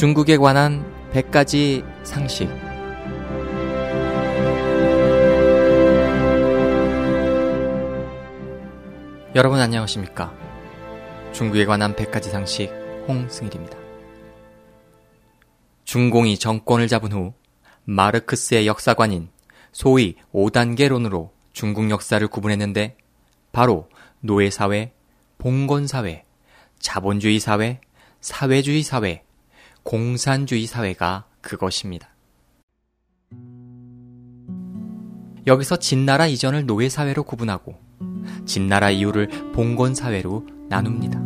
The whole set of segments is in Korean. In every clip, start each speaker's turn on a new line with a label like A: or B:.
A: 중국에 관한 100가지 상식. 여러분 안녕하십니까? 중국에 관한 100가지 상식 홍승일입니다. 중공이 정권을 잡은 후 마르크스의 역사관인 소위 5단계론으로 중국 역사를 구분했는데 바로 노예사회, 봉건사회, 자본주의 사회, 사회주의 사회, 공산주의 사회가 그것입니다. 여기서 진나라 이전을 노예사회로 구분하고 진나라 이후를 봉건사회로 나눕니다.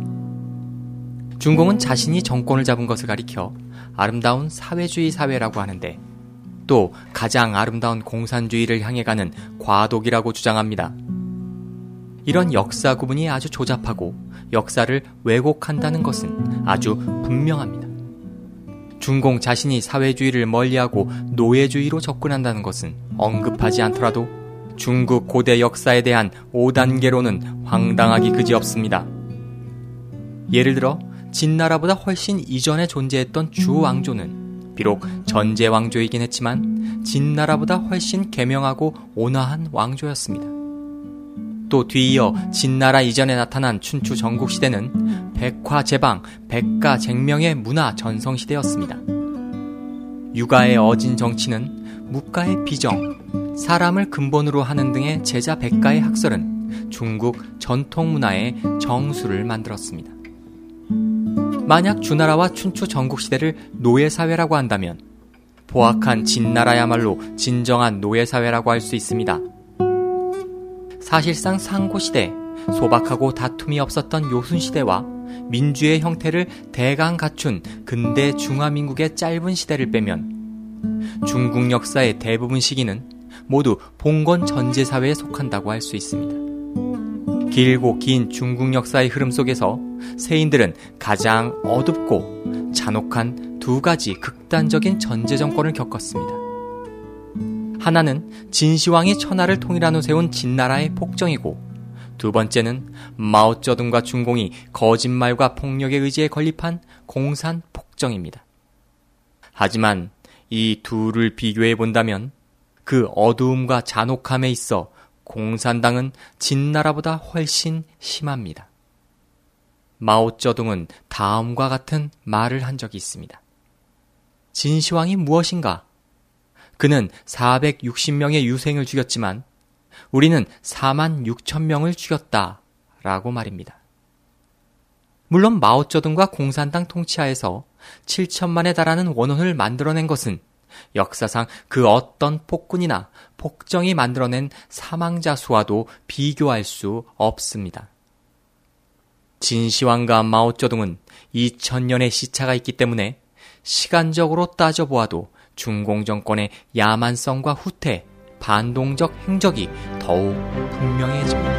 A: 중공은 자신이 정권을 잡은 것을 가리켜 아름다운 사회주의 사회라고 하는데 또 가장 아름다운 공산주의를 향해 가는 과독이라고 주장합니다. 이런 역사 구분이 아주 조잡하고 역사를 왜곡한다는 것은 아주 분명합니다. 중공 자신이 사회주의를 멀리하고 노예주의로 접근한다는 것은 언급하지 않더라도 중국 고대 역사에 대한 5단계로는 황당하기 그지없습니다. 예를 들어 진나라보다 훨씬 이전에 존재했던 주 왕조는 비록 전제 왕조이긴 했지만 진나라보다 훨씬 개명하고 온화한 왕조였습니다. 또 뒤이어 진나라 이전에 나타난 춘추 전국시대는 백화제방, 백가쟁명의 문화 전성시대였습니다. 육아의 어진 정치는 무가의 비정, 사람을 근본으로 하는 등의 제자 백가의 학설은 중국 전통 문화의 정수를 만들었습니다. 만약 주나라와 춘추 전국 시대를 노예 사회라고 한다면 보악한 진나라야말로 진정한 노예 사회라고 할 수 있습니다. 사실상 상고 시대, 소박하고 다툼이 없었던 요순 시대와 민주의 형태를 대강 갖춘 근대 중화민국의 짧은 시대를 빼면 중국 역사의 대부분 시기는 모두 봉건 전제사회에 속한다고 할 수 있습니다. 길고 긴 중국 역사의 흐름 속에서 세인들은 가장 어둡고 잔혹한 두 가지 극단적인 전제 정권을 겪었습니다. 하나는 진시황이 천하를 통일한 후 세운 진나라의 폭정이고 두 번째는 마오쩌둥과 중공이 거짓말과 폭력의 의지에 건립한 공산 폭정입니다. 하지만 이 둘을 비교해 본다면 그 어두움과 잔혹함에 있어 공산당은 진나라보다 훨씬 심합니다. 마오쩌둥은 다음과 같은 말을 한 적이 있습니다. 진시황이 무엇인가? 그는 460명의 유생을 죽였지만 우리는 4만 6천 명을 죽였다. 라고 말입니다. 물론 마오쩌둥과 공산당 통치하에서 7천만에 달하는 원혼을 만들어낸 것은 역사상 그 어떤 폭군이나 폭정이 만들어낸 사망자 수와도 비교할 수 없습니다. 진시황과 마오쩌둥은 2000년의 시차가 있기 때문에 시간적으로 따져보아도 중공 정권의 야만성과 후퇴, 반동적 행적이 더욱 분명해집니다.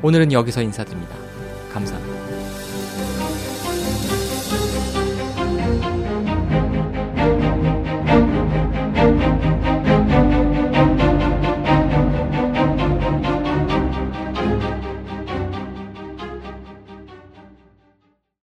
A: 오늘은 여기서 인사드립니다. 감사합니다.